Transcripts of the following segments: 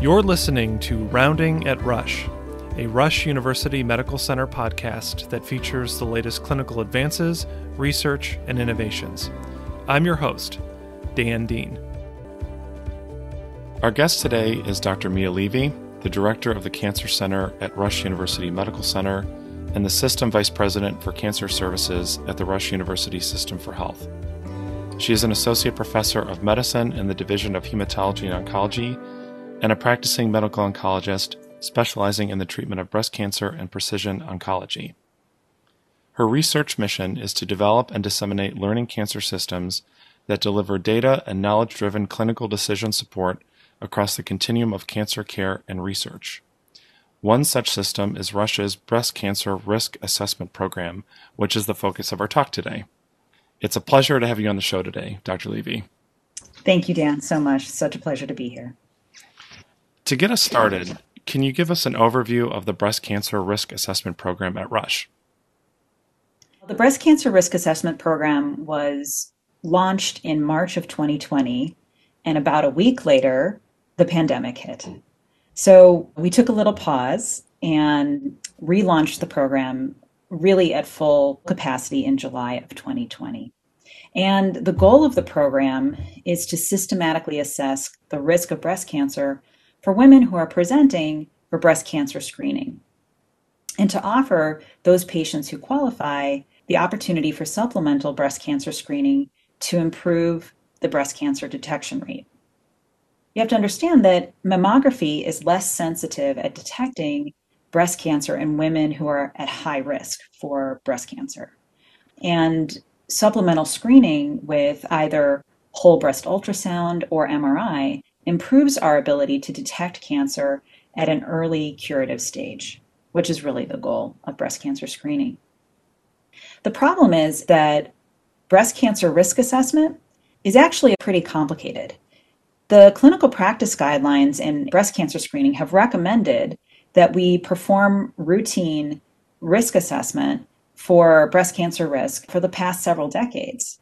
You're listening to Rounding at Rush, a Rush University Medical Center podcast that features the latest clinical advances, research, and innovations. I'm your host, Dan Dean. Our guest today is Dr. Mia Levy, the director of the Cancer Center at Rush University Medical Center and the System Vice President for Cancer Services at the Rush University System for Health. She is an associate professor of medicine in the Division of Hematology and Oncology and a practicing medical oncologist specializing in the treatment of breast cancer and precision oncology. Her research mission is to develop and disseminate learning cancer systems that deliver data and knowledge driven clinical decision support across the continuum of cancer care and research. One such system is Rush's Breast Cancer Risk Assessment Program, which is the focus of our talk today. It's a pleasure to have you on the show today, Dr. Levy. Thank you, Dan, so much. Such a pleasure to be here. To get us started, can you give us an overview of the Breast Cancer Risk Assessment Program at Rush? The Breast Cancer Risk Assessment Program was launched in March of 2020, and about a week later, the pandemic hit. So we took a little pause and relaunched the program really at full capacity in July of 2020. And the goal of the program is to systematically assess the risk of breast cancer for women who are presenting for breast cancer screening and to offer those patients who qualify the opportunity for supplemental breast cancer screening to improve the breast cancer detection rate you have to understand that mammography is less sensitive at detecting breast cancer in women who are at high risk for breast cancer. And supplemental screening with either whole breast ultrasound or MRI improves our ability to detect cancer at an early curative stage, which is really the goal of breast cancer screening. The problem is that breast cancer risk assessment is actually pretty complicated. The clinical practice guidelines in breast cancer screening have recommended that we perform routine risk assessment for breast cancer risk for the past several decades,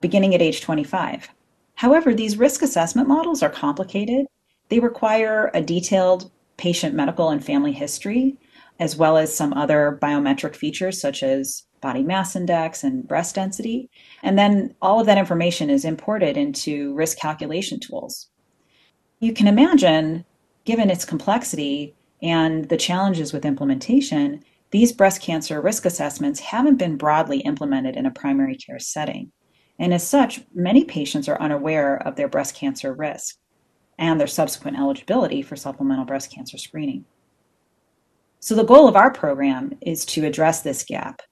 beginning at age 25. However, these risk assessment models are complicated. They require a detailed patient medical and family history, as well as some other biometric features such as body mass index and breast density. And then all of that information is imported into risk calculation tools. You can imagine, given its complexity and the challenges with implementation, these breast cancer risk assessments haven't been broadly implemented in a primary care setting. And as such, many patients are unaware of their breast cancer risk and their subsequent eligibility for supplemental breast cancer screening. So, the goal of our program is to address this gap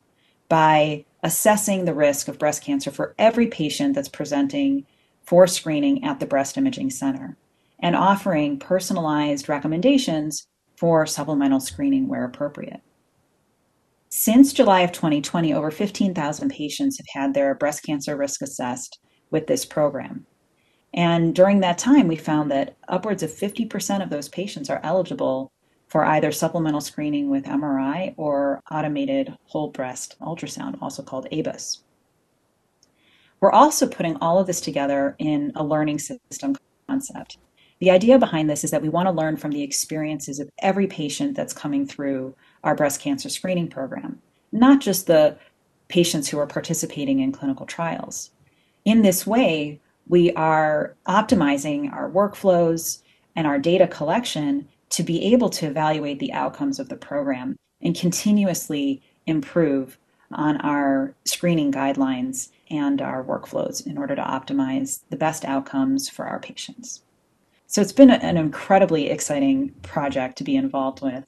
by assessing the risk of breast cancer for every patient that's presenting for screening at the breast imaging center and offering personalized recommendations for supplemental screening where appropriate. Since July of 2020, over 15,000 patients have had their breast cancer risk assessed with this program. And during that time, we found that upwards of 50% of those patients are eligible for either supplemental screening with MRI or automated whole breast ultrasound, also called ABUS. We're also putting all of this together in a learning system concept. The idea behind this is that we want to learn from the experiences of every patient that's coming through our breast cancer screening program, not just the patients who are participating in clinical trials. In this way, we are optimizing our workflows and our data collection to be able to evaluate the outcomes of the program and continuously improve on our screening guidelines and our workflows in order to optimize the best outcomes for our patients. So it's been an incredibly exciting project to be involved with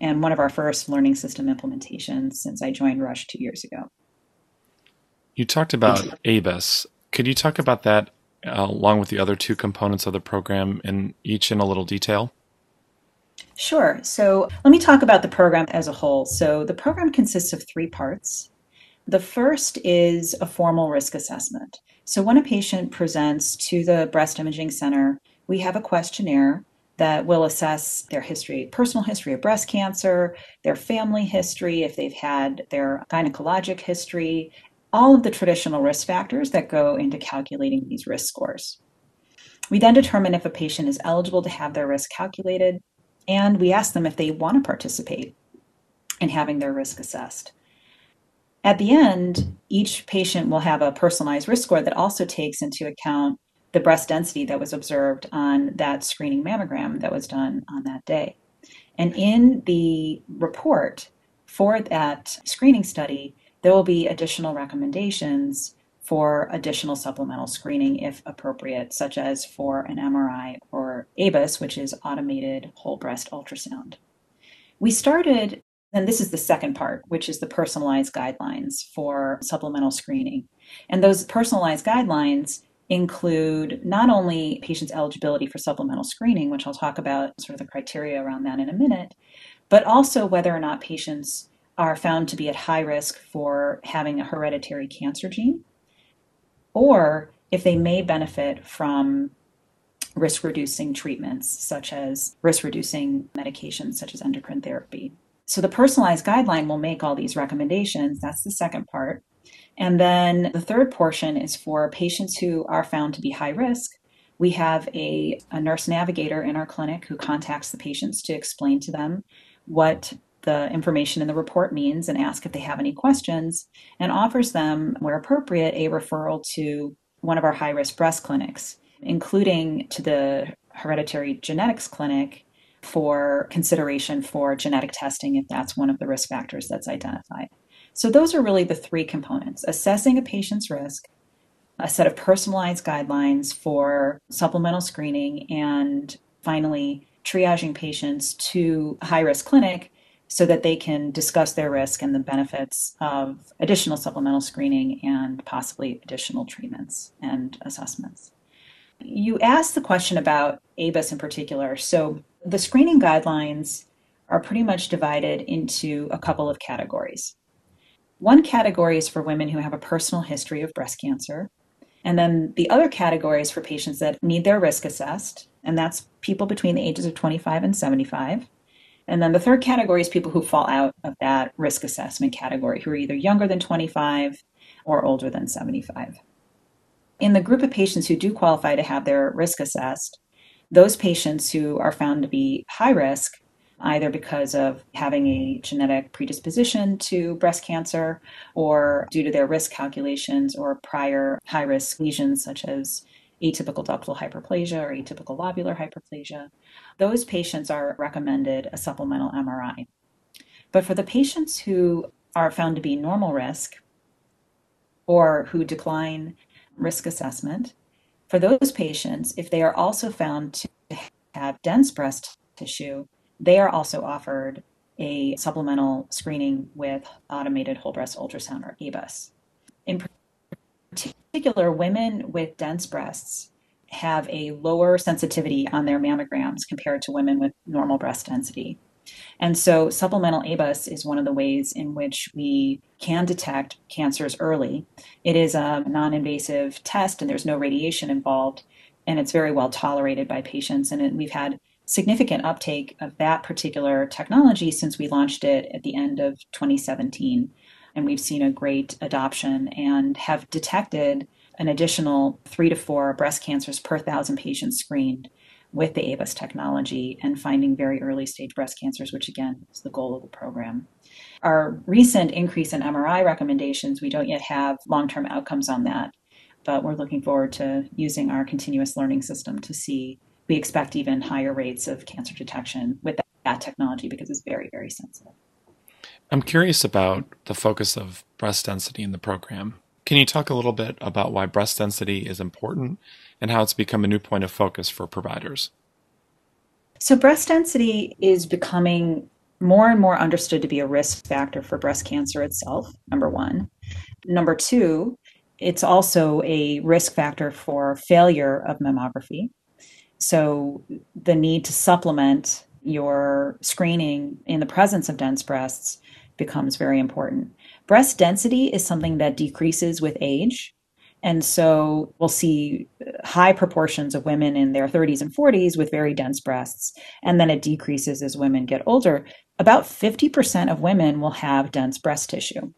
and one of our first learning system implementations since I joined Rush two years ago. You talked about ABUS. Could you talk about that uh, along with the other two components of the program in each in a little detail? Sure. So let me talk about the program as a whole. So the program consists of three parts. The first is a formal risk assessment. So when a patient presents to the breast imaging center, we have a questionnaire that will assess their history, personal history of breast cancer, their family history, if they've had their gynecologic history, all of the traditional risk factors that go into calculating these risk scores. We then determine if a patient is eligible to have their risk calculated, and we ask them if they want to participate in having their risk assessed. At the end, each patient will have a personalized risk score that also takes into account the breast density that was observed on that screening mammogram that was done on that day. And in the report for that screening study, there will be additional recommendations for additional supplemental screening if appropriate, such as for an MRI or ABUS, which is automated whole breast ultrasound. We started, and this is the second part, which is the personalized guidelines for supplemental screening. And those personalized guidelines include not only patients' eligibility for supplemental screening, which I'll talk about sort of the criteria around that in a minute, but also whether or not patients are found to be at high risk for having a hereditary cancer gene, or if they may benefit from risk reducing treatments, such as risk reducing medications, such as endocrine therapy. So the personalized guideline will make all these recommendations. That's the second part. And then the third portion is for patients who are found to be high risk. We have a, a nurse navigator in our clinic who contacts the patients to explain to them what the information in the report means and ask if they have any questions and offers them, where appropriate, a referral to one of our high risk breast clinics, including to the hereditary genetics clinic for consideration for genetic testing if that's one of the risk factors that's identified. So, those are really the three components assessing a patient's risk, a set of personalized guidelines for supplemental screening, and finally, triaging patients to a high risk clinic so that they can discuss their risk and the benefits of additional supplemental screening and possibly additional treatments and assessments. You asked the question about ABUS in particular. So, the screening guidelines are pretty much divided into a couple of categories. One category is for women who have a personal history of breast cancer. And then the other category is for patients that need their risk assessed, and that's people between the ages of 25 and 75. And then the third category is people who fall out of that risk assessment category, who are either younger than 25 or older than 75. In the group of patients who do qualify to have their risk assessed, those patients who are found to be high risk either because of having a genetic predisposition to breast cancer or due to their risk calculations or prior high risk lesions such as atypical ductal hyperplasia or atypical lobular hyperplasia. Those patients are recommended a supplemental MRI. But for the patients who are found to be normal risk or who decline risk assessment, for those patients, if they are also found to have dense breast tissue, they are also offered a supplemental screening with automated whole breast ultrasound or ABUS. In particular, women with dense breasts have a lower sensitivity on their mammograms compared to women with normal breast density. And so, supplemental ABUS is one of the ways in which we can detect cancers early. It is a non invasive test, and there's no radiation involved, and it's very well tolerated by patients. And we've had significant uptake of that particular technology since we launched it at the end of 2017. And we've seen a great adoption and have detected an additional three to four breast cancers per thousand patients screened with the ABUS technology and finding very early stage breast cancers, which again is the goal of the program. Our recent increase in MRI recommendations, we don't yet have long term outcomes on that, but we're looking forward to using our continuous learning system to see we expect even higher rates of cancer detection with that, that technology because it's very, very sensitive. I'm curious about the focus of breast density in the program. Can you talk a little bit about why breast density is important and how it's become a new point of focus for providers? So, breast density is becoming more and more understood to be a risk factor for breast cancer itself, number one. Number two, it's also a risk factor for failure of mammography. So the need to supplement your screening in the presence of dense breasts becomes very important. Breast density is something that decreases with age. And so we'll see high proportions of women in their 30s and 40s with very dense breasts. And then it decreases as women get older. About 50% of women will have dense breast tissue.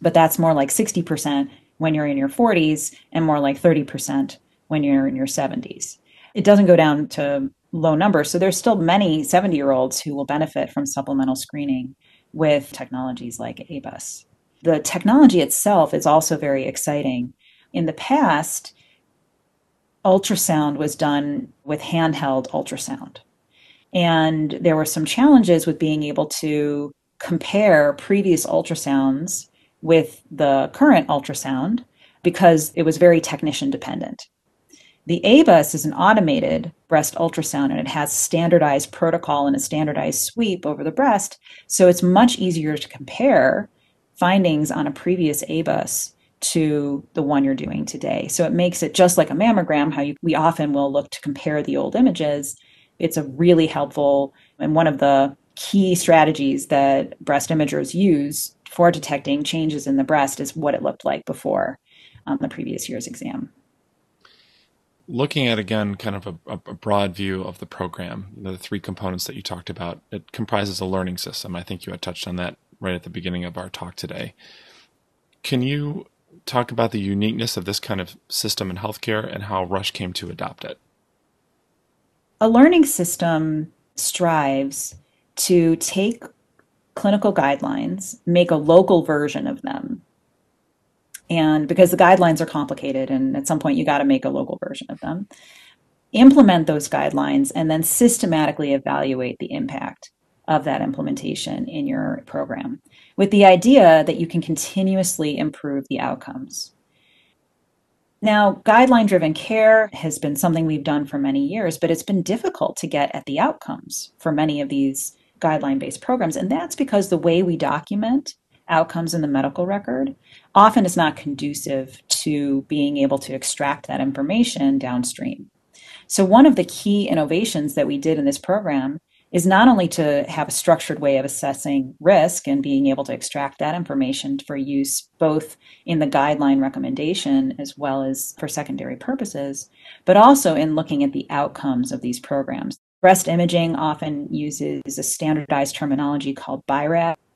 But that's more like 60% when you're in your 40s and more like 30% when you're in your 70s. It doesn't go down to low numbers. So there's still many 70 year olds who will benefit from supplemental screening with technologies like ABUS. The technology itself is also very exciting. In the past, ultrasound was done with handheld ultrasound. And there were some challenges with being able to compare previous ultrasounds with the current ultrasound because it was very technician dependent. The ABUS is an automated breast ultrasound and it has standardized protocol and a standardized sweep over the breast. So it's much easier to compare findings on a previous ABUS to the one you're doing today. So it makes it just like a mammogram, how you, we often will look to compare the old images. It's a really helpful and one of the key strategies that breast imagers use for detecting changes in the breast is what it looked like before um, the previous year's exam looking at again kind of a, a, broad view of the program the three components that you talked about it comprises a learning system. I think you had touched on that right at the beginning of our talk today. Can you talk about the uniqueness of this kind of system in healthcare and how Rush came to adopt it? A learning system strives to take clinical guidelines make a local version of them and because the guidelines are complicated and at some point you got to make a local version of them implement those guidelines and then systematically evaluate the impact of that implementation in your program with the idea that you can continuously improve the outcomes. Now guideline driven care has been something we've done for many years but it's been difficult to get at the outcomes for many of these guideline based programs. And that's because the way we document outcomes in the medical record often is not conducive to being able to extract that information downstream. So, one of the key innovations that we did in this program is not only to have a structured way of assessing risk and being able to extract that information for use both in the guideline recommendation as well as for secondary purposes, but also in looking at the outcomes of these programs. Breast imaging often uses a standardized terminology called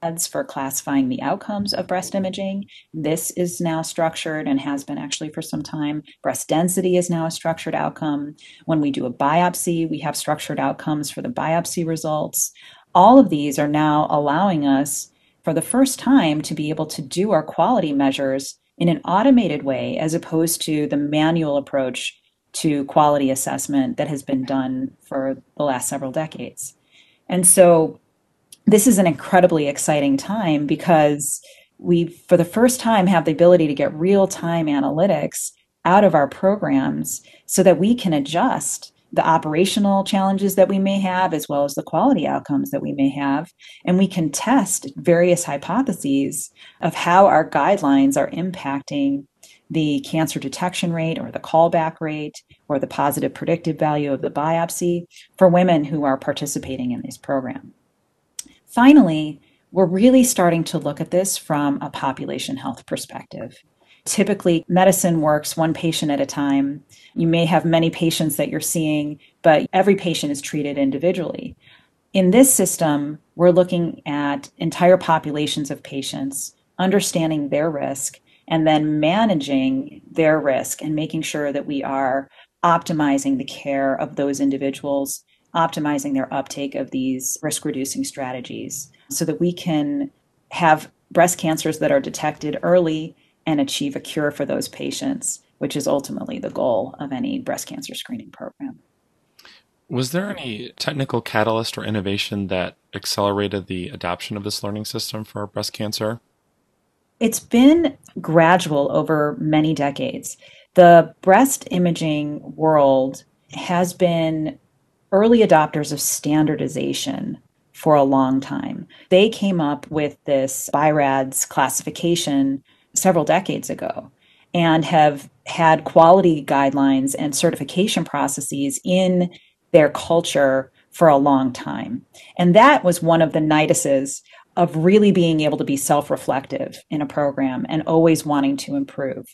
BI-RADS for classifying the outcomes of breast imaging. This is now structured and has been actually for some time. Breast density is now a structured outcome. When we do a biopsy, we have structured outcomes for the biopsy results. All of these are now allowing us for the first time to be able to do our quality measures in an automated way as opposed to the manual approach to quality assessment that has been done for the last several decades. And so this is an incredibly exciting time because we, for the first time, have the ability to get real time analytics out of our programs so that we can adjust the operational challenges that we may have as well as the quality outcomes that we may have. And we can test various hypotheses of how our guidelines are impacting the cancer detection rate or the callback rate or the positive predictive value of the biopsy for women who are participating in this program. Finally, we're really starting to look at this from a population health perspective. Typically, medicine works one patient at a time. You may have many patients that you're seeing, but every patient is treated individually. In this system, we're looking at entire populations of patients, understanding their risk, and then managing their risk and making sure that we are optimizing the care of those individuals, optimizing their uptake of these risk reducing strategies so that we can have breast cancers that are detected early and achieve a cure for those patients, which is ultimately the goal of any breast cancer screening program. Was there any technical catalyst or innovation that accelerated the adoption of this learning system for breast cancer? It's been gradual over many decades. The breast imaging world has been early adopters of standardization for a long time. They came up with this BI-RADS classification several decades ago and have had quality guidelines and certification processes in their culture for a long time. And that was one of the nituses of really being able to be self reflective in a program and always wanting to improve.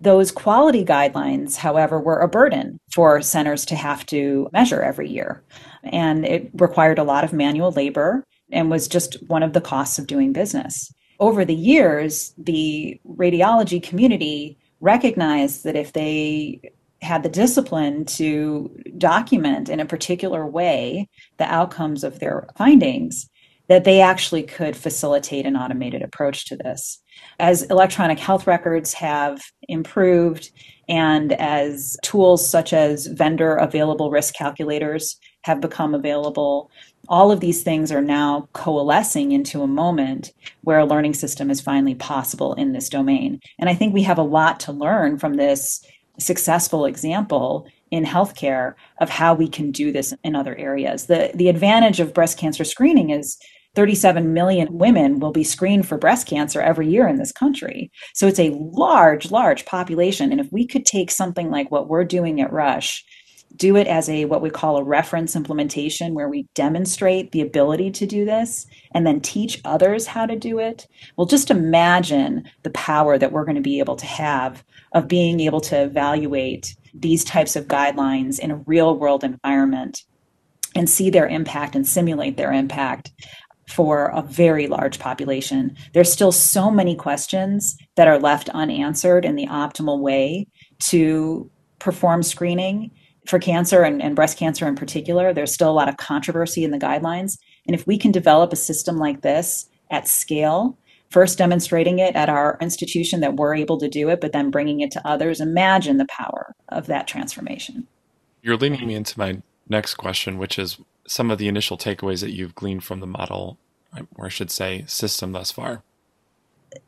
Those quality guidelines, however, were a burden for centers to have to measure every year. And it required a lot of manual labor and was just one of the costs of doing business. Over the years, the radiology community recognized that if they had the discipline to document in a particular way the outcomes of their findings, that they actually could facilitate an automated approach to this. As electronic health records have improved and as tools such as vendor available risk calculators have become available, all of these things are now coalescing into a moment where a learning system is finally possible in this domain. And I think we have a lot to learn from this successful example in healthcare of how we can do this in other areas. The the advantage of breast cancer screening is 37 million women will be screened for breast cancer every year in this country. So it's a large, large population. And if we could take something like what we're doing at Rush, do it as a what we call a reference implementation where we demonstrate the ability to do this and then teach others how to do it well just imagine the power that we're going to be able to have of being able to evaluate these types of guidelines in a real world environment and see their impact and simulate their impact for a very large population. There's still so many questions that are left unanswered in the optimal way to perform screening for cancer and, and, breast cancer in particular. There's still a lot of controversy in the guidelines. And if we can develop a system like this at scale, first demonstrating it at our institution that we're able to do it, but then bringing it to others, imagine the power of that transformation. You're leading me into my next question, which is some of the initial takeaways that you've gleaned from the model, or I should say, system thus far?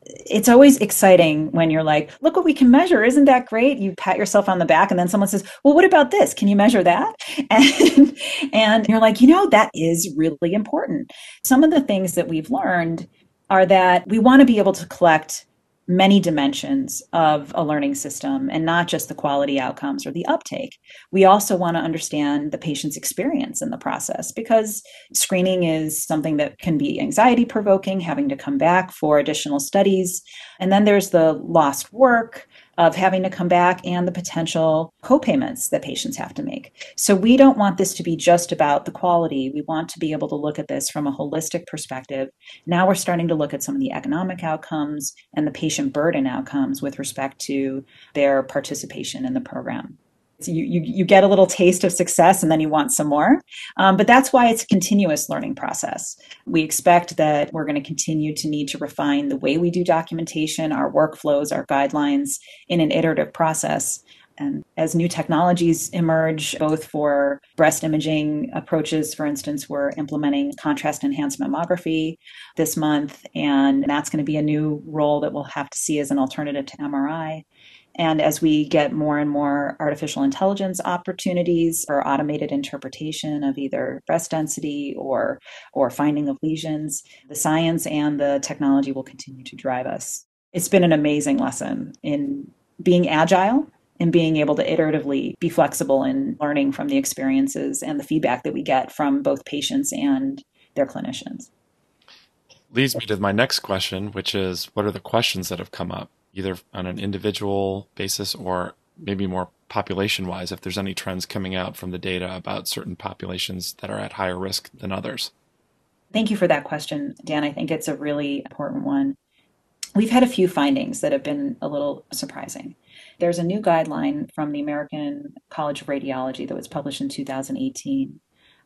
It's always exciting when you're like, look what we can measure. Isn't that great? You pat yourself on the back, and then someone says, well, what about this? Can you measure that? And, and you're like, you know, that is really important. Some of the things that we've learned are that we want to be able to collect many dimensions of a learning system and not just the quality outcomes or the uptake. We also want to understand the patient's experience in the process because screening is something that can be anxiety provoking, having to come back for additional studies. And then there's the lost work, of having to come back and the potential co-payments that patients have to make. So we don't want this to be just about the quality. We want to be able to look at this from a holistic perspective. Now we're starting to look at some of the economic outcomes and the patient burden outcomes with respect to their participation in the program. So you, you, you get a little taste of success and then you want some more. Um, but that's why it's a continuous learning process. We expect that we're going to continue to need to refine the way we do documentation, our workflows, our guidelines in an iterative process. And as new technologies emerge, both for breast imaging approaches, for instance, we're implementing contrast enhanced mammography this month, and that's going to be a new role that we'll have to see as an alternative to MRI. And as we get more and more artificial intelligence opportunities for automated interpretation of either breast density or, or finding of lesions, the science and the technology will continue to drive us. It's been an amazing lesson in being agile and being able to iteratively be flexible in learning from the experiences and the feedback that we get from both patients and their clinicians. Leads me to my next question, which is what are the questions that have come up? Either on an individual basis or maybe more population wise, if there's any trends coming out from the data about certain populations that are at higher risk than others? Thank you for that question, Dan. I think it's a really important one. We've had a few findings that have been a little surprising. There's a new guideline from the American College of Radiology that was published in 2018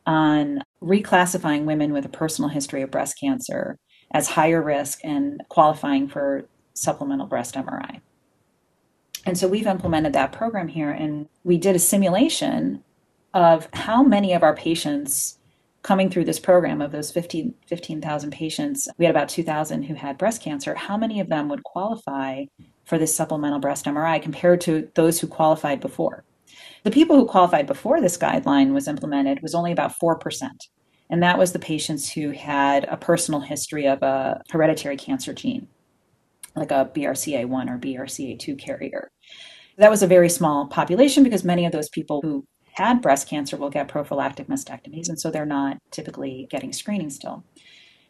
on reclassifying women with a personal history of breast cancer as higher risk and qualifying for supplemental breast MRI. And so we've implemented that program here, and we did a simulation of how many of our patients coming through this program of those 15,000 15, patients, we had about 2,000 who had breast cancer. How many of them would qualify for this supplemental breast MRI compared to those who qualified before? The people who qualified before this guideline was implemented was only about 4%. And that was the patients who had a personal history of a hereditary cancer gene like a BRCA1 or BRCA2 carrier. That was a very small population because many of those people who had breast cancer will get prophylactic mastectomies, and so they're not typically getting screening still.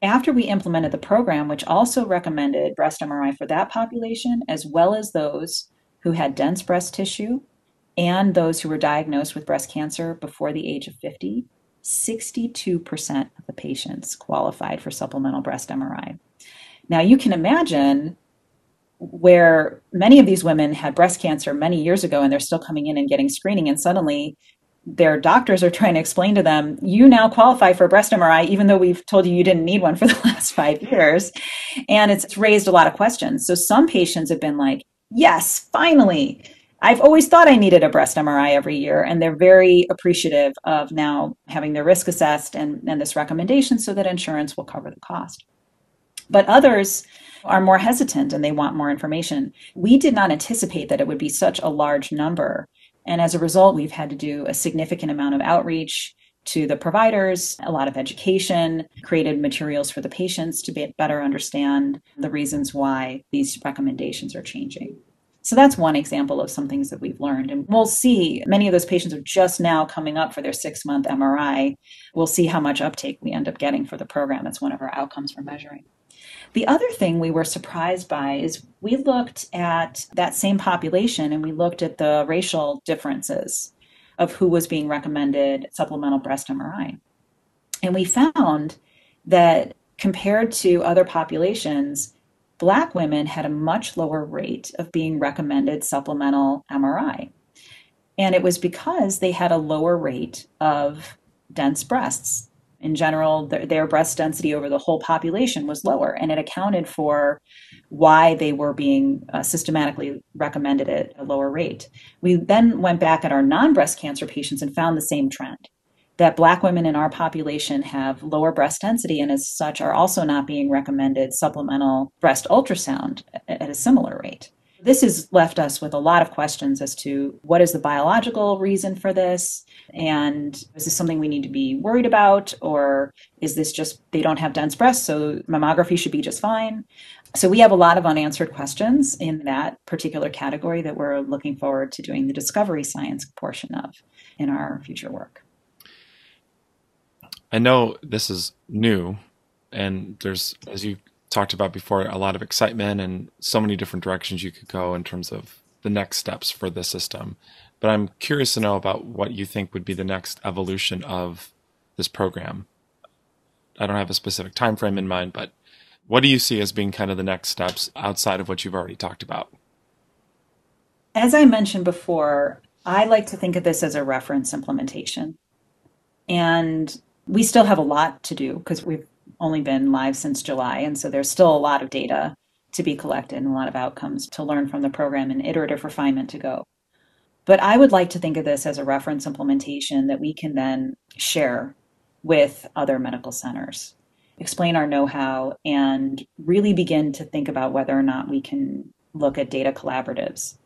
After we implemented the program, which also recommended breast MRI for that population, as well as those who had dense breast tissue and those who were diagnosed with breast cancer before the age of 50, 62% of the patients qualified for supplemental breast MRI. Now, you can imagine where many of these women had breast cancer many years ago and they're still coming in and getting screening and suddenly their doctors are trying to explain to them you now qualify for a breast mri even though we've told you you didn't need one for the last five years. And it's raised a lot of questions. So some patients have been like yes finally. I've always thought i needed a breast mri every year and they're very appreciative of now having their risk assessed and, and this recommendation so that insurance will cover the cost. But others are more hesitant and they want more information. We did not anticipate that it would be such a large number. And as a result, we've had to do a significant amount of outreach to the providers, a lot of education, created materials for the patients to be, better understand the reasons why these recommendations are changing. So that's one example of some things that we've learned. And we'll see many of those patients are just now coming up for their six month MRI. We'll see how much uptake we end up getting for the program. It's one of our outcomes we're measuring. The other thing we were surprised by is we looked at that same population and we looked at the racial differences of who was being recommended supplemental breast MRI. And we found that compared to other populations, Black women had a much lower rate of being recommended supplemental MRI. And it was because they had a lower rate of dense breasts in general, their, their, breast density over the whole population was lower, and it accounted for why they were being uh, systematically recommended at a lower rate. We then went back at our non breast cancer patients and found the same trend that Black women in our population have lower breast density and, as such, are also not being recommended supplemental breast ultrasound at a similar rate. This has left us with a lot of questions as to what is the biological reason for this? And is this something we need to be worried about? Or is this just they don't have dense breasts, so mammography should be just fine? So we have a lot of unanswered questions in that particular category that we're looking forward to doing the discovery science portion of in our future work. I know this is new, and there's, as you talked about before, a lot of excitement and so many different directions you could go in terms of the next steps for the system. But I'm curious to know about what you think would be the next evolution of this program. I don't have a specific time frame in mind, but what do you see as being kind of the next steps outside of what you've already talked about? As I mentioned before, I like to think of this as a reference implementation. And we still have a lot to do because we've only been live since July. And so there's still a lot of data to be collected and a lot of outcomes to learn from the program and iterative refinement to go. But I would like to think of this as a reference implementation that we can then share with other medical centers, explain our know how, and really begin to think about whether or not we can look at data collaboratives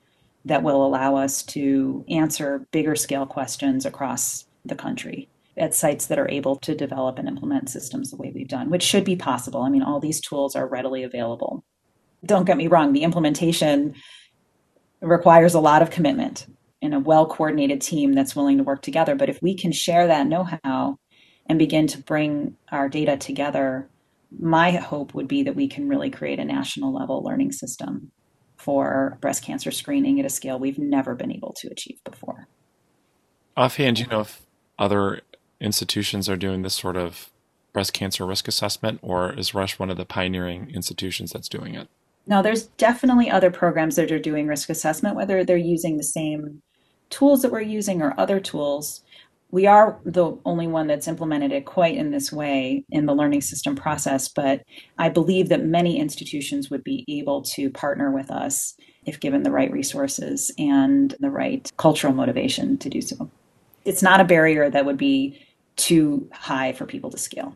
that will allow us to answer bigger scale questions across the country at sites that are able to develop and implement systems the way we've done, which should be possible. I mean, all these tools are readily available. Don't get me wrong, the implementation requires a lot of commitment and a well coordinated team that's willing to work together. But if we can share that know how and begin to bring our data together, my hope would be that we can really create a national level learning system for breast cancer screening at a scale we've never been able to achieve before. Offhand, you know if other institutions are doing this sort of breast cancer risk assessment, or is Rush one of the pioneering institutions that's doing it? No, there's definitely other programs that are doing risk assessment, whether they're using the same tools that we're using or other tools. We are the only one that's implemented it quite in this way in the learning system process, but I believe that many institutions would be able to partner with us if given the right resources and the right cultural motivation to do so. It's not a barrier that would be too high for people to scale.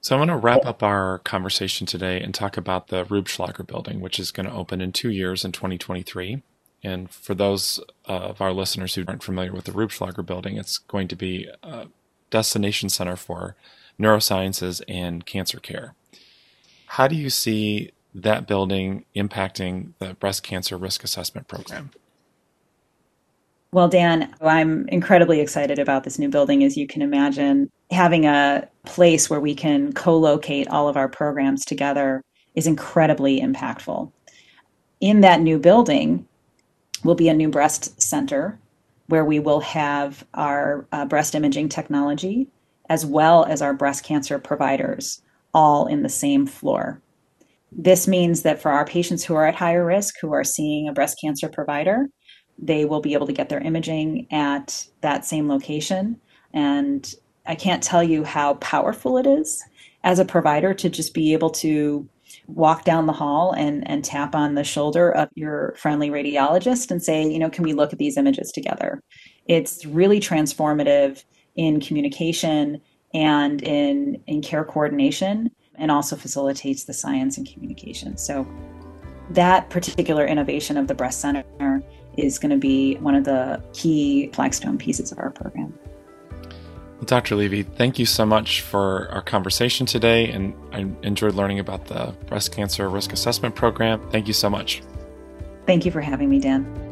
So I want to wrap up our conversation today and talk about the Rube building, which is going to open in two years in 2023. And for those of our listeners who aren't familiar with the Rube building, it's going to be a destination center for neurosciences and cancer care. How do you see that building impacting the breast cancer risk assessment program? Well, Dan, I'm incredibly excited about this new building, as you can imagine. Having a place where we can co locate all of our programs together is incredibly impactful. In that new building will be a new breast center where we will have our uh, breast imaging technology as well as our breast cancer providers all in the same floor. This means that for our patients who are at higher risk, who are seeing a breast cancer provider, they will be able to get their imaging at that same location. And I can't tell you how powerful it is as a provider to just be able to walk down the hall and, and tap on the shoulder of your friendly radiologist and say, you know, can we look at these images together? It's really transformative in communication and in, in care coordination and also facilitates the science and communication. So that particular innovation of the breast center is going to be one of the key flagstone pieces of our program. Well, Dr. Levy, thank you so much for our conversation today, and I enjoyed learning about the breast cancer risk assessment program. Thank you so much. Thank you for having me, Dan.